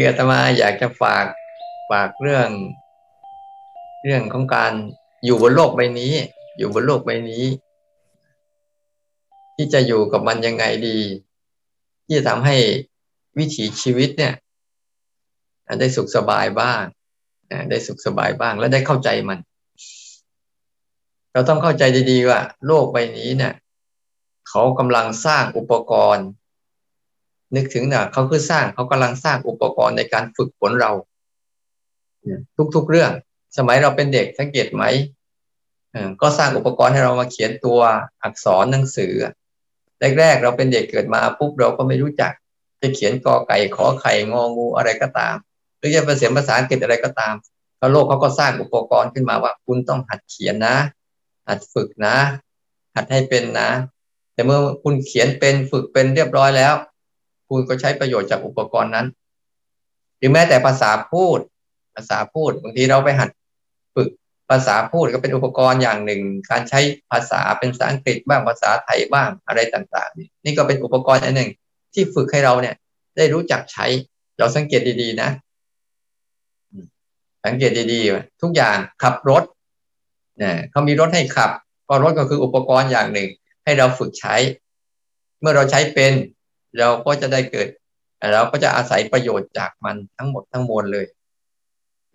คืออาตมาอยากจะฝากฝากเรื่อง เรื่องของการอยู่บนโลกใบนี้ อยู่บนโลกใบนี้ ที่จะอยู่กับมันยังไงดี ที่จะทำให้วิถีชีวิตเนี่ยได้สุขสบายบ้างได้สุขสบายบ้าง และได้เข้าใจมัน เราต้องเข้าใจดีๆว่า โลกใบนี้เนี่ยเขากำลังสร้างอุปกรณ์ นึกถึงนะเขาคือสร้างเขากำลังสร้างอุปกรณ์ในการฝึกฝนเราทุกๆเรื่อง สมัยเราเป็นเด็กสังเกตไหมก็สร้างอุปกรณ์ให้เรามาเขียนตัวอักษรหนังสือแรกๆเราเป็นเด็กเกิดมาปุ๊บเราก็ไม่รู้จัก จะเขียนกอไก่ขอไข่งองูอะไรก็ตาม หรือจะเป็นเสียงภาษาอังกฤษอะไรก็ตามเขาโลกเขาก็สร้างอุปกรณ์ขึ้นมาว่า คุณต้องหัดเขียนนะ หัดฝึกนะ หัดให้เป็นนะ แต่เมื่อคุณเขียนเป็นฝึกเป็นเรียบร้อยแล้ว คุณก็ใช้ประโยชน์จากอุปกรณ์นั้น หรือแม้แต่ภาษาพูด ภาษาพูดบางทีเราไปหัดฝึกภาษาพูดก็เป็นอุปกรณ์อย่างหนึ่ง การใช้ภาษาเป็นภาษาอังกฤษบ้างภาษาไทยบ้างอะไรต่าง ๆ นี่ก็เป็นอุปกรณ์อันหนึ่ง ที่ฝึกให้เราเนี่ย ได้รู้จักใช้ เราสังเกตดีๆนะ สังเกตดีๆทุกอย่างขับรถเนี่ยเขามีรถให้ขับก็รถก็คืออุปกรณ์อย่างหนึ่ง ให้เราฝึกใช้ เมื่อเราใช้เป็น เราก็จะได้เกิด เราก็จะอาศัยประโยชน์จากมันทั้งหมดทั้งมวลเลย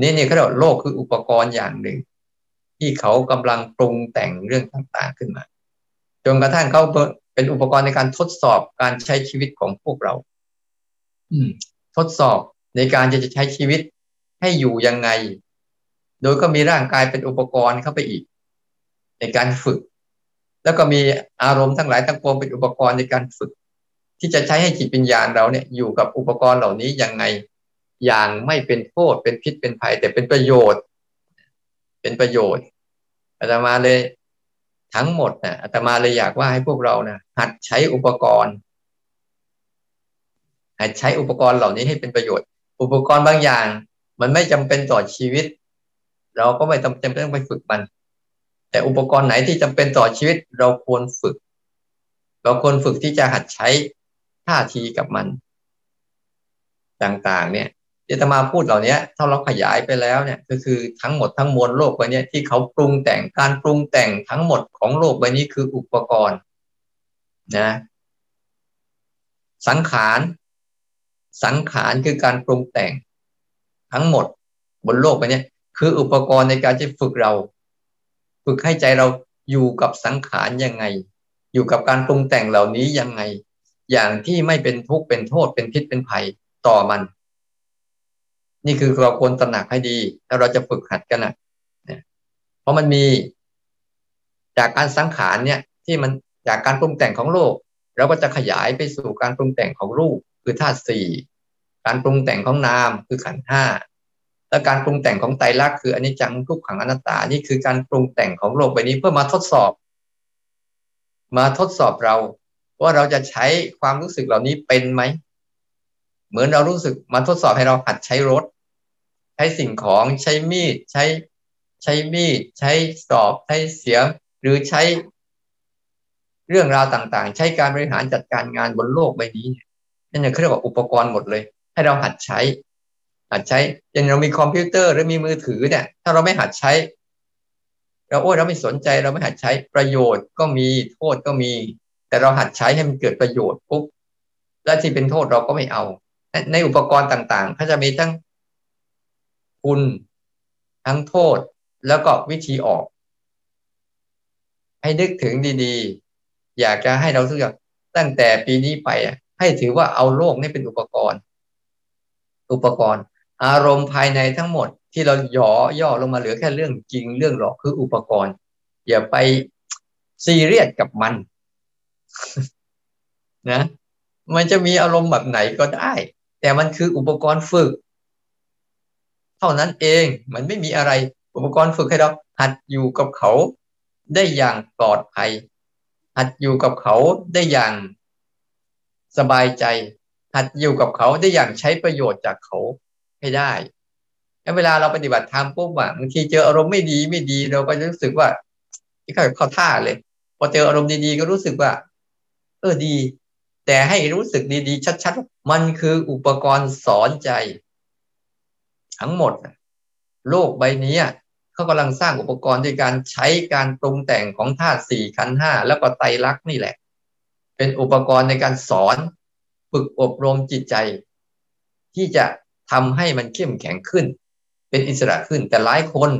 นี่นี่เขาเรียกโลกคืออุปกรณ์อย่างหนึ่ง ที่เขากำลังปรุงแต่งเรื่องต่างๆขึ้นมาจนกระทั่งเขาเป็นอุปกรณ์ในการทดสอบการใช้ชีวิตของพวกเรา อืม ทดสอบในการจะใช้ชีวิตให้อยู่ยังไง โดยก็มีร่างกายเป็นอุปกรณ์เข้าไปอีก ในการฝึก แล้วก็มีอารมณ์ทั้งหลายทั้งปวงเป็นอุปกรณ์ในการฝึก ที่จะใช้ให้จิตวิญญาณเราเนี่ยอยู่กับอุปกรณ์เหล่านี้ยังไงอย่างไม่เป็นโทษเป็นพิษเป็นภัย แต่เป็นประโยชน์ เป็นประโยชน์อาตมาเลยทั้งหมดนะอาตมาเลยอยากว่าให้พวกเรานะหัดใช้อุปกรณ์หัดใช้อุปกรณ์เหล่านี้ให้เป็นประโยชน์ อุปกรณ์บางอย่าง มันไม่จำเป็นต่อชีวิต เราก็ไม่จำเป็นต้องไปฝึกมัน แต่อุปกรณ์ไหนที่จำเป็นต่อชีวิต เราควรฝึก เราควรฝึกที่จะหัดใช้ ท่าทีกับมัน ต่างๆ เนี่ยที่ตมาพูดเหล่านี้ถ้าเราขยายไปแล้วเนี่ยก็คือทั้งหมดทั้งมวลโลกใบนี้ที่เขาปรุงแต่งการปรุงแต่งทั้งหมดของโลกใบนี้คืออุปกรณ์นะสังขารสังขารคือการปรุงแต่งทั้งหมดบนโลกไปนี้คืออุปกรณ์ในการจะฝึกเรา ฝึกให้ใจเราอยู่กับสังขารยังไง อยู่กับการปรุงแต่งเหล่านี้ยังไง อย่างที่ไม่เป็นทุกข์เป็นโทษเป็นพิษเป็นภัยต่อมัน นี่คือเราควรตระหนักให้ดีถ้าเราจะฝึกหัดกันนะเพราะมันมีจากการสังขารเนี่ย ที่มันจากการปรุงแต่งของโลกเราก็จะขยายไปสู่การปรุงแต่งของรูปคือธาตุสี่การปรุงแต่งของนามคือขันห้าและการปรุงแต่งของไตรลักษณ์คืออนิจจังทุกขังอนัตตา นี่คือการปรุงแต่งของโลกใบนี้เพื่อมาทดสอบ มาทดสอบเรา ว่าเราจะใช้ความรู้สึกเหล่านี้เป็นไหม เหมือนเรารู้สึกมาทดสอบให้เราหัดใช้รถ ใช้สิ่งของใช้มีดใช้ใช้มีดใช้สอบใช้เสียมหรือใช้เรื่องราวต่างๆ ใช้การบริหารจัดการงานบนโลกใบนี้นั่นเขาเรียกว่าอุปกรณ์หมดเลย ให้เราหัดใช้ หัดใช้อย่างเรามีคอมพิวเตอร์หรือมีมือถือเนี่ย ถ้าเราไม่หัดใช้ เราโอ้เราไม่สนใจเราไม่หัดใช้ประโยชน์ก็มีโทษก็มี แต่เราหัดใช้ให้มันเกิดประโยชน์ปุ๊บและที่เป็นโทษเราก็ไม่เอา ในอุปกรณ์ต่างๆเขาจะมีทั้งคุณทั้งโทษแล้วก็วิธีออก ให้นึกถึงดีๆ อยากจะให้เราทุกอย่างตั้งแต่ปีนี้ไปให้ถือว่าเอาโลกนี่เป็นอุปกรณ์ อุปกรณ์ อารมณ์ภายในทั้งหมดที่เราหย่อย่อลงมาเหลือแค่เรื่องจริงเรื่องหลอกคืออุปกรณ์ อย่าไปซีเรียสกับมัน นะมันจะมีอารมณ์แบบไหนก็ได้ แต่มันคืออุปกรณ์ฝึก เท่านั้นเองมันไม่มีอะไร อุปกรณ์ฝึกให้เราหัดอยู่กับเขาได้อย่างปลอดภัย หัดอยู่กับเขาได้อย่างสบายใจ หัดอยู่กับเขาได้อย่างใช้ประโยชน์จากเขาให้ได้แล้วเวลาเราปฏิบัติธรรมปุ๊บอะบางทีเจออารมณ์ไม่ดีไม่ดีเราก็รู้สึกว่าที่เขาเข้าท่าเลย พอเจออารมณ์ดีๆก็รู้สึกว่า เออดี แต่ให้รู้สึกดีๆ ชัดๆ มันคืออุปกรณ์สอนใจ ทั้งหมด โลกใบนี้เขากำลังสร้างอุปกรณ์ด้วยการใช้การปรุงแต่งของธาตุสี่ขันห้าแล้วก็ไตรลักษณ์นี่แหละ เป็นอุปกรณ์ในการสอนฝึกอบรมจิตใจ ที่จะทำให้มันเข้มแข็งขึ้น เป็นอิสระขึ้นแต่หลายคน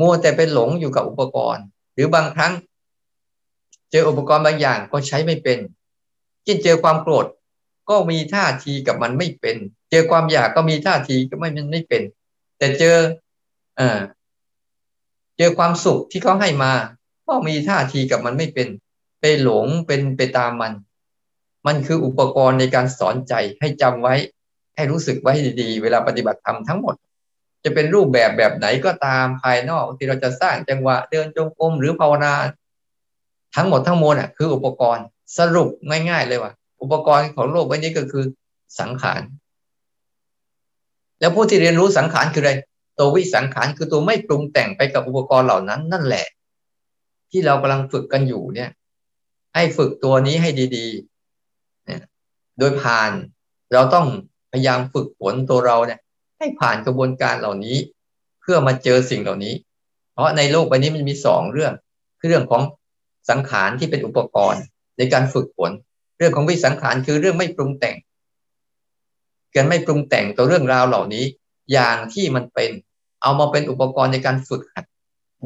มัวแต่ไปหลงอยู่กับอุปกรณ์ หรือบางครั้ง เจออุปกรณ์บางอย่างก็ใช้ไม่เป็นกินเจอความโกรธก็มีท่าทีกับมันไม่เป็น เจอความอยากก็มีท่าทีก็ไม่มันไม่เป็น แต่เจออ่าเจอความสุขที่เขาให้มาก็มีท่าทีกับมันไม่เป็น ไปหลงเป็นไปตามมัน มันคืออุปกรณ์ในการสอนใจให้จำไว้ ให้รู้สึกไว้ดีๆ เวลาปฏิบัติธรรมทั้งหมด จะเป็นรูปแบบแบบไหนก็ตามภายนอกที่เราจะสร้างจังหวะเดินจงกรมหรือภาวนา ทั้งหมดทั้งมวลอะคืออุปกรณ์สรุปง่ายๆเลยว่า อุปกรณ์ของโลกใบนี้ก็คือสังขาร แล้วผู้ที่เรียนรู้สังขารคืออะไร ตัววิสังขารคือตัวไม่ปรุงแต่งไปกับอุปกรณ์เหล่านั้น นั่นแหละ ที่เรากำลังฝึกกันอยู่เนี่ย ให้ฝึกตัวนี้ให้ดีๆเนี่ยโดยผ่านเราต้องพยายามฝึกฝนตัวเราเนี่ย ให้ผ่านกระบวนการเหล่านี้ เพื่อมาเจอสิ่งเหล่านี้ เพราะในโลกใบนี้มันมีสองเรื่องคือเรื่องของ สังขารที่เป็นอุปกรณ์ในการฝึกฝนเรื่องของวิสังขารคือเรื่องไม่ปรุงแต่งการไม่ปรุงแต่งตัวเรื่องราวเหล่านี้ อย่างที่มันเป็น เอามาเป็นอุปกรณ์ในการฝึกหัด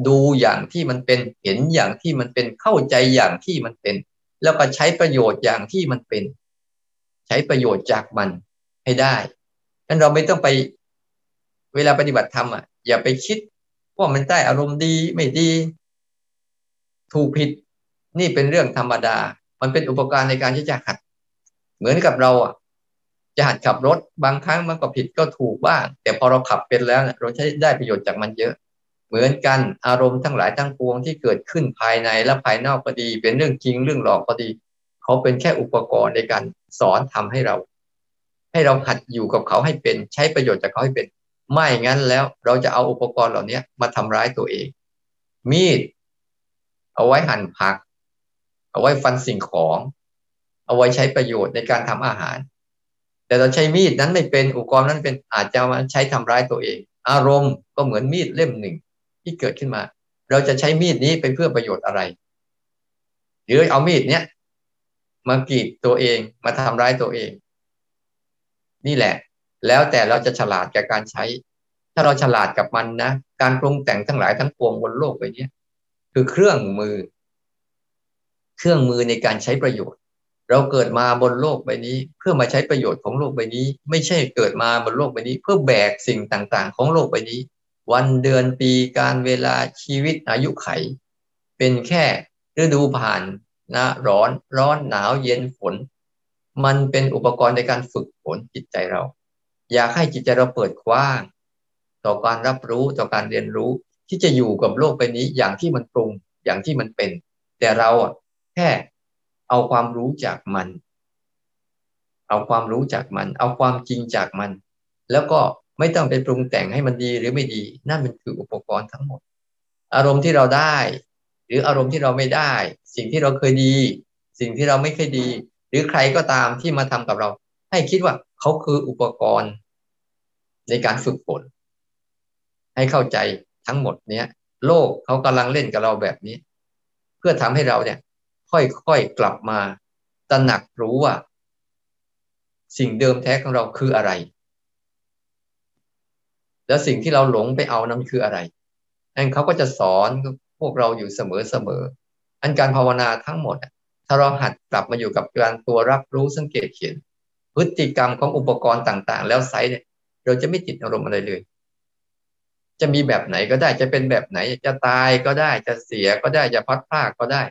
ดูอย่างที่มันเป็นเห็นอย่างที่มันเป็นเข้าใจอย่างที่มันเป็น แล้วก็ใช้ประโยชน์อย่างที่มันเป็น ใช้ประโยชน์จากมันให้ได้นั้นเราไม่ต้องไป เวลาปฏิบัติธรรมอะอย่าไปคิดว่ามันได้อารมณ์ดีไม่ดี ถูกผิด นี่เป็นเรื่องธรรมดา มันเป็นอุปกรณ์ในการที่จะหัด เหมือนกับเราอะจะหัดขับรถบางครั้งมันก็ผิดก็ถูกบ้าง แต่พอเราขับเป็นแล้วเราใช้ได้ประโยชน์จากมันเยอะ เหมือนกันอารมณ์ทั้งหลายทั้งปวงที่เกิดขึ้นภายในและภายนอกก็ดี เป็นเรื่องจริงเรื่องหลอกก็ดี เขาเป็นแค่อุปกรณ์ในการสอนทำให้เรา ให้เราหัดอยู่กับเขาให้เป็นใช้ประโยชน์จากเขาให้เป็น ไม่งั้นแล้วเราจะเอาอุปกรณ์เหล่านี้มาทำร้ายตัวเอง มีด เอาไว้หั่นผัก เอาไว้ฟันสิ่งของ เอาไว้ใช้ประโยชน์ในการทำอาหาร แต่เราใช้มีดนั้นไม่เป็นอุปกรณ์นั้นเป็นอาจจะมาใช้ทำร้ายตัวเอง อารมณ์ก็เหมือนมีดเล่มหนึ่งที่เกิดขึ้นมา เราจะใช้มีดนี้ไปเพื่อประโยชน์อะไร หรือเอามีดเนี้ยมากรีดตัวเองมาทำร้ายตัวเอง นี่แหละ แล้วแต่เราจะฉลาดกับการใช้ ถ้าเราฉลาดกับมันนะ การปรุงแต่งทั้งหลายทั้งปวงบนโลกใบนี้คือเครื่องมือ เครื่องมือในการใช้ประโยชน์ เราเกิดมาบนโลกใบนี้ เพื่อมาใช้ประโยชน์ของโลกใบนี้ ไม่ใช่เกิดมาบนโลกใบนี้ เพื่อแบกสิ่งต่างๆ ของโลกใบนี้ วันเดือนปีการเวลาชีวิตอายุไข เป็นแค่ฤดูผ่านนะร้อนร้อนหนาวเย็นฝน มันเป็นอุปกรณ์ในการฝึกฝนจิตใจเรา อยากให้จิตใจเราเปิดกว้าง ต่อการรับรู้ต่อการเรียนรู้ที่จะอยู่กับโลกใบนี้อย่างที่มันปรุงอย่างที่มันเป็น แต่เราอะ แค่เอาความรู้จากมัน เอาความรู้จากมัน เอาความจริงจากมัน แล้วก็ไม่ต้องไปปรุงแต่งให้มันดีหรือไม่ดี นั่นมันคืออุปกรณ์ทั้งหมด อารมณ์ที่เราได้ หรืออารมณ์ที่เราไม่ได้ สิ่งที่เราเคยดี สิ่งที่เราไม่เคยดี หรือใครก็ตามที่มาทำกับเรา ให้คิดว่าเขาคืออุปกรณ์ ในการฝึกฝนให้เข้าใจทั้งหมดเนี้ยโลกเขากำลังเล่นกับเราแบบนี้ เพื่อทำให้เราเนี่ย ค่อยๆกลับมาตระหนักรู้ว่า สิ่งเดิมแท้ของเราคืออะไร แล้วสิ่งที่เราหลงไปเอานั้นคืออะไรอันเขาก็จะสอนพวกเราอยู่เสมอๆอันการภาวนาทั้งหมด ถ้าเราหัดกลับมาอยู่กับการตัวรับรู้สังเกตเขียนพฤติกรรมของอุปกรณ์ต่าง ๆ แล้วไซเนี่ยเราจะไม่ติดอารมณ์อะไรเลย จะมีแบบไหนก็ได้จะเป็นแบบไหน จะตายก็ได้จะเสียก็ได้จะพัดพลาดก็ได้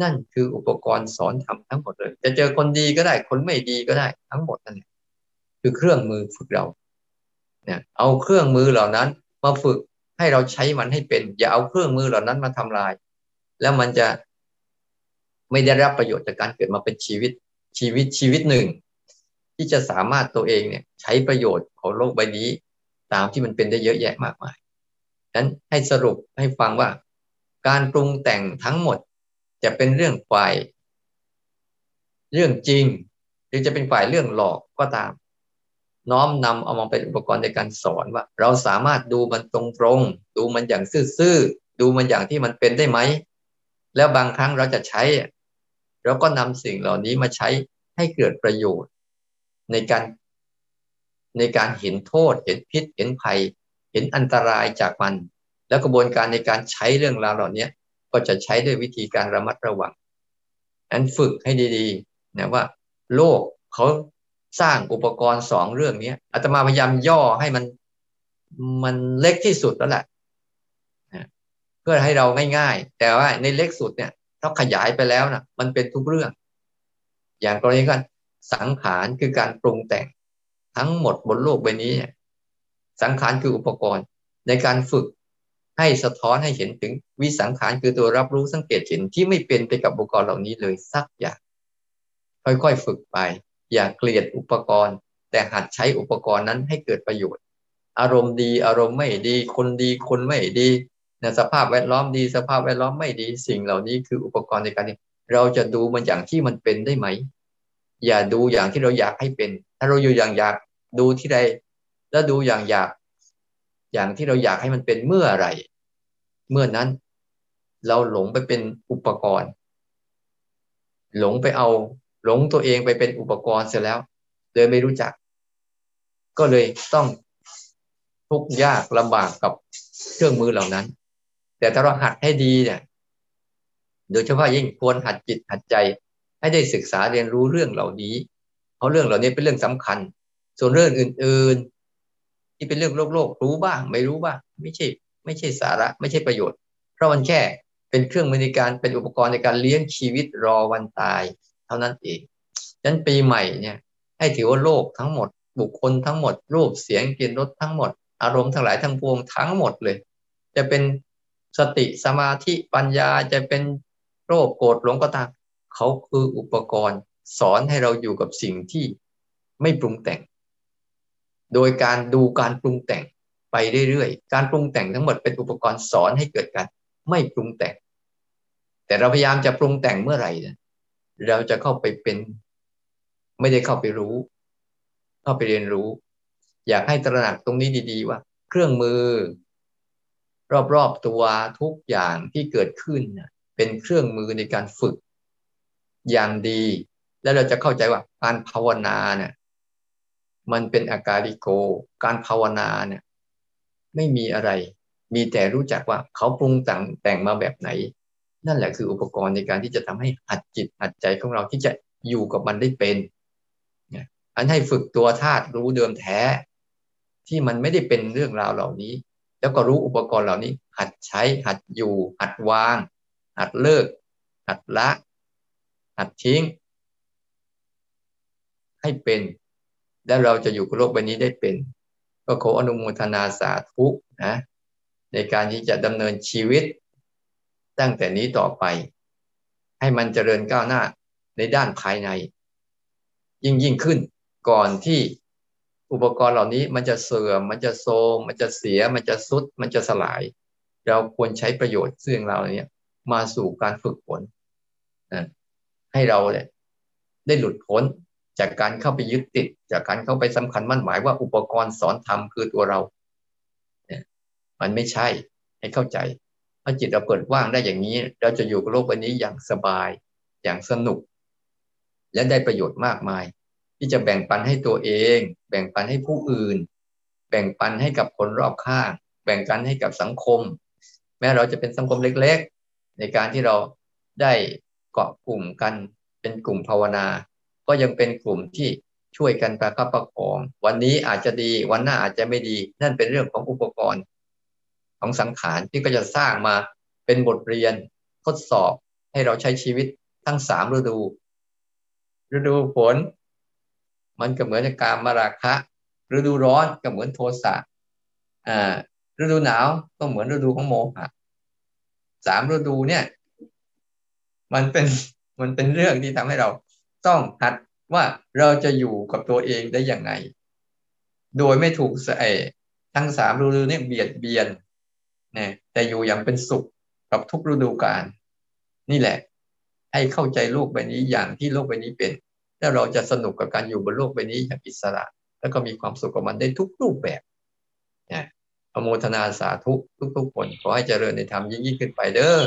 นั่นคืออุปกรณ์สอนทำทั้งหมดเลย จะเจอคนดีก็ได้ คนไม่ดีก็ได้ทั้งหมดนั่นแหละคือเครื่องมือฝึกเราเนี่ยเอาเครื่องมือเหล่านั้นมาฝึกให้เราใช้มันให้เป็น อย่าเอาเครื่องมือเหล่านั้นมาทำลาย แล้วมันจะไม่ได้รับประโยชน์จากการเกิดมาเป็นชีวิตชีวิตชีวิตหนึ่ง ที่จะสามารถตัวเองเนี่ยใช้ประโยชน์ของโลกใบนี้ ตามที่มันเป็นได้เยอะแยะมากมายนั้นให้สรุปให้ฟังว่า การปรุงแต่งทั้งหมด จะเป็นเรื่องฝ่าย เรื่องจริง หรือจะเป็นฝ่ายเรื่องหลอกก็ตาม น้อมนำเอามาเป็นอุปกรณ์ในการสอนว่า เราสามารถดูมันตรงๆดูมันอย่างซื่อๆดูมันอย่างที่มันเป็นได้ไหมแล้วบางครั้งเราจะใช้ เราก็นำสิ่งเหล่านี้มาใช้ให้เกิดประโยชน์ ในการในการเห็นโทษ เห็นพิษ เห็นภัย เห็นอันตรายจากมัน แล้วกระบวนการในการใช้เรื่องราวเหล่านี้ ก็จะใช้ด้วยวิธีการระมัดระวังนั้นฝึกให้ดีๆนะว่าโลกเขาสร้างอุปกรณ์สองเรื่องนี้อาตมาพยายามย่อให้มันมันเล็กที่สุดแล้วแหละเพื่อให้เราง่ายๆ แต่ว่าในเล็กสุดเนี่ยถ้าขยายไปแล้วนะมันเป็นทุกเรื่อง อย่างกรณีกันสังขารคือการปรุงแต่งทั้งหมดบนโลกใบนี้ สังขารคืออุปกรณ์ในการฝึก ให้สะท้อนให้เห็นถึงวิสังขารคือตัวรับรู้สังเกตเห็นที่ไม่เป็นไปกับอุปกรณ์เหล่านี้เลยสักอย่าง ค่อยๆฝึกไป อย่าเกลียดอุปกรณ์ แต่หัดใช้อุปกรณ์นั้นให้เกิดประโยชน์ อารมณ์ดีอารมณ์ไม่ดี คนดีคนไม่ดีนะสภาพแวดล้อมดีสภาพแวดล้อมไม่ดี สิ่งเหล่านี้คืออุปกรณ์ในการเราจะดูมันอย่างที่มันเป็นได้ไหม อย่าดูอย่างที่เราอยากให้เป็น ถ้าเราอยู่อย่างอยากดูที่ใดแล้วดูอย่างอยาก อย่างที่เราอยากให้มันเป็นเมื่อไร เมื่อนั้น เราหลงไปเป็นอุปกรณ์ หลงไปเอา หลงตัวเองไปเป็นอุปกรณ์เสร็จแล้วโดยไม่รู้จัก ก็เลยต้องทุกข์ยากลำบากกับเครื่องมือเหล่านั้น แต่ถ้าเราหัดให้ดีเนี่ยโดยเฉพาะยิ่งควรหัดจิตหัดใจ ให้ได้ศึกษาเรียนรู้เรื่องเหล่านี้ เพราะเรื่องเหล่านี้เป็นเรื่องสำคัญ ส่วนเรื่องอื่นๆ ที่เป็นเรื่องโลกโลกรู้บ้าง ไม่รู้บ้าง ไม่ใช่ ไม่ใช่สาระ ไม่ใช่ประโยชน์ เพราะมันแค่เป็นเครื่องมือในการเป็นอุปกรณ์ในการเลี้ยงชีวิตรอวันตาย เท่านั้นเองดังนั้นปีใหม่เนี่ย ให้ถือว่าโลกทั้งหมด บุคคลทั้งหมด รูปเสียงกลิ่นรสทั้งหมด อารมณ์ทั้งหลายทั้งปวงทั้งหมดเลย จะเป็นสติสมาธิปัญญาจะเป็นโรคโกรธหลงก็ตามเขาคืออุปกรณ์ สอนให้เราอยู่กับสิ่งที่ไม่ปรุงแต่ง โดยการดูการปรุงแต่งไปเรื่อยๆ การปรุงแต่งทั้งหมดเป็นอุปกรณ์สอนให้เกิดการไม่ปรุงแต่ง แต่เราพยายามจะปรุงแต่งเมื่อไหร่เราจะเข้าไปเป็น ไม่ได้เข้าไปรู้ เข้าไปเรียนรู้ อยากให้ตระหนักตรงนี้ดี ๆ ว่า เครื่องมือ รอบๆตัวทุกอย่างที่เกิดขึ้นเป็นเครื่องมือในการฝึก อย่างดี แล้วเราจะเข้าใจว่าการภาวนาเนี่ย มันเป็นอาการิโก การภาวนาเนี่ยไม่มีอะไร มีแต่รู้จักว่าเขาปรุงแต่งแต่งมาแบบไหน นั่นแหละคืออุปกรณ์ในการที่จะทำให้หัดจิตหัดใจของเราที่จะอยู่กับมันได้เป็นอันให้ฝึกตัวธาตุรู้เดิมแท้ ที่มันไม่ได้เป็นเรื่องราวเหล่านี้ แล้วก็รู้อุปกรณ์เหล่านี้ หัดใช้หัดอยู่ หัดวาง หัดเลิก หัดละ หัดทิ้ง ให้เป็น แล้วเราจะอยู่กับโลกใบนี้ได้เป็น ก็ขออนุโมทนาสาธุนะในการที่จะดำเนินชีวิต ตั้งแต่นี้ต่อไป ให้มันเจริญก้าวหน้าในด้านภายใน ยิ่งยิ่งขึ้นก่อนที่อุปกรณ์เหล่านี้มันจะเสื่อมมันจะโทมมันจะเสีย มันจะสุด มันจะสลาย เราควรใช้ประโยชน์ซึ่งเราเนี้ยมาสู่การฝึกฝนให้เราเนี่ยได้หลุดพ้น จากการเข้าไปยึดติด จากการเข้าไปสำคัญมั่นหมายว่าอุปกรณ์สอนธรรมคือตัวเราเนี่ยมันไม่ใช่ให้เข้าใจถ้าจิตเราเปิดว่างได้อย่างนี้ เราจะอยู่กับโลกใบนี้อย่างสบาย อย่างสนุก และได้ประโยชน์มากมาย ที่จะแบ่งปันให้ตัวเอง แบ่งปันให้ผู้อื่น แบ่งปันให้กับคนรอบข้าง แบ่งปันให้กับสังคม แม้เราจะเป็นสังคมเล็ก ๆ ในการที่เราได้เกาะกลุ่มกันเป็นกลุ่มภาวนา ก็ยังเป็นกลุ่มที่ช่วยกันประคับประคอง วันนี้อาจจะดีวันหน้าอาจจะไม่ดี นั่นเป็นเรื่องของอุปกรณ์ ของสังขารที่ก็จะสร้างมาเป็นบทเรียนทดสอบให้เราใช้ชีวิตทั้งสามฤดู ฤดูฝนมันก็เหมือนการมาราคะ ฤดูร้อนก็เหมือนโทสะอ่าฤดูหนาวก็เหมือนฤดูของโมหะสามฤดูเนี่ย มันเป็นมันเป็นเรื่องที่ทำให้เรา ต้องหัดว่าเราจะอยู่กับตัวเองได้อย่างไง โดยไม่ถูกใส่ทั้งสามฤดูเนี่ยเบียดเบียนนะแต่อยู่อย่างเป็นสุขกับทุกฤดูกาลนี่แหละ ให้เข้าใจโลกใบนี้อย่างที่โลกใบนี้เป็น แล้วเราจะสนุกกับการอยู่บนโลกใบนี้อย่างอิสระ แล้วก็มีความสุขกับมันได้ทุกรูปแบบนะอโมทนาสาธุทุกๆคนขอให้เจริญในธรรมยิ่งยิ่งขึ้นไปเด้อ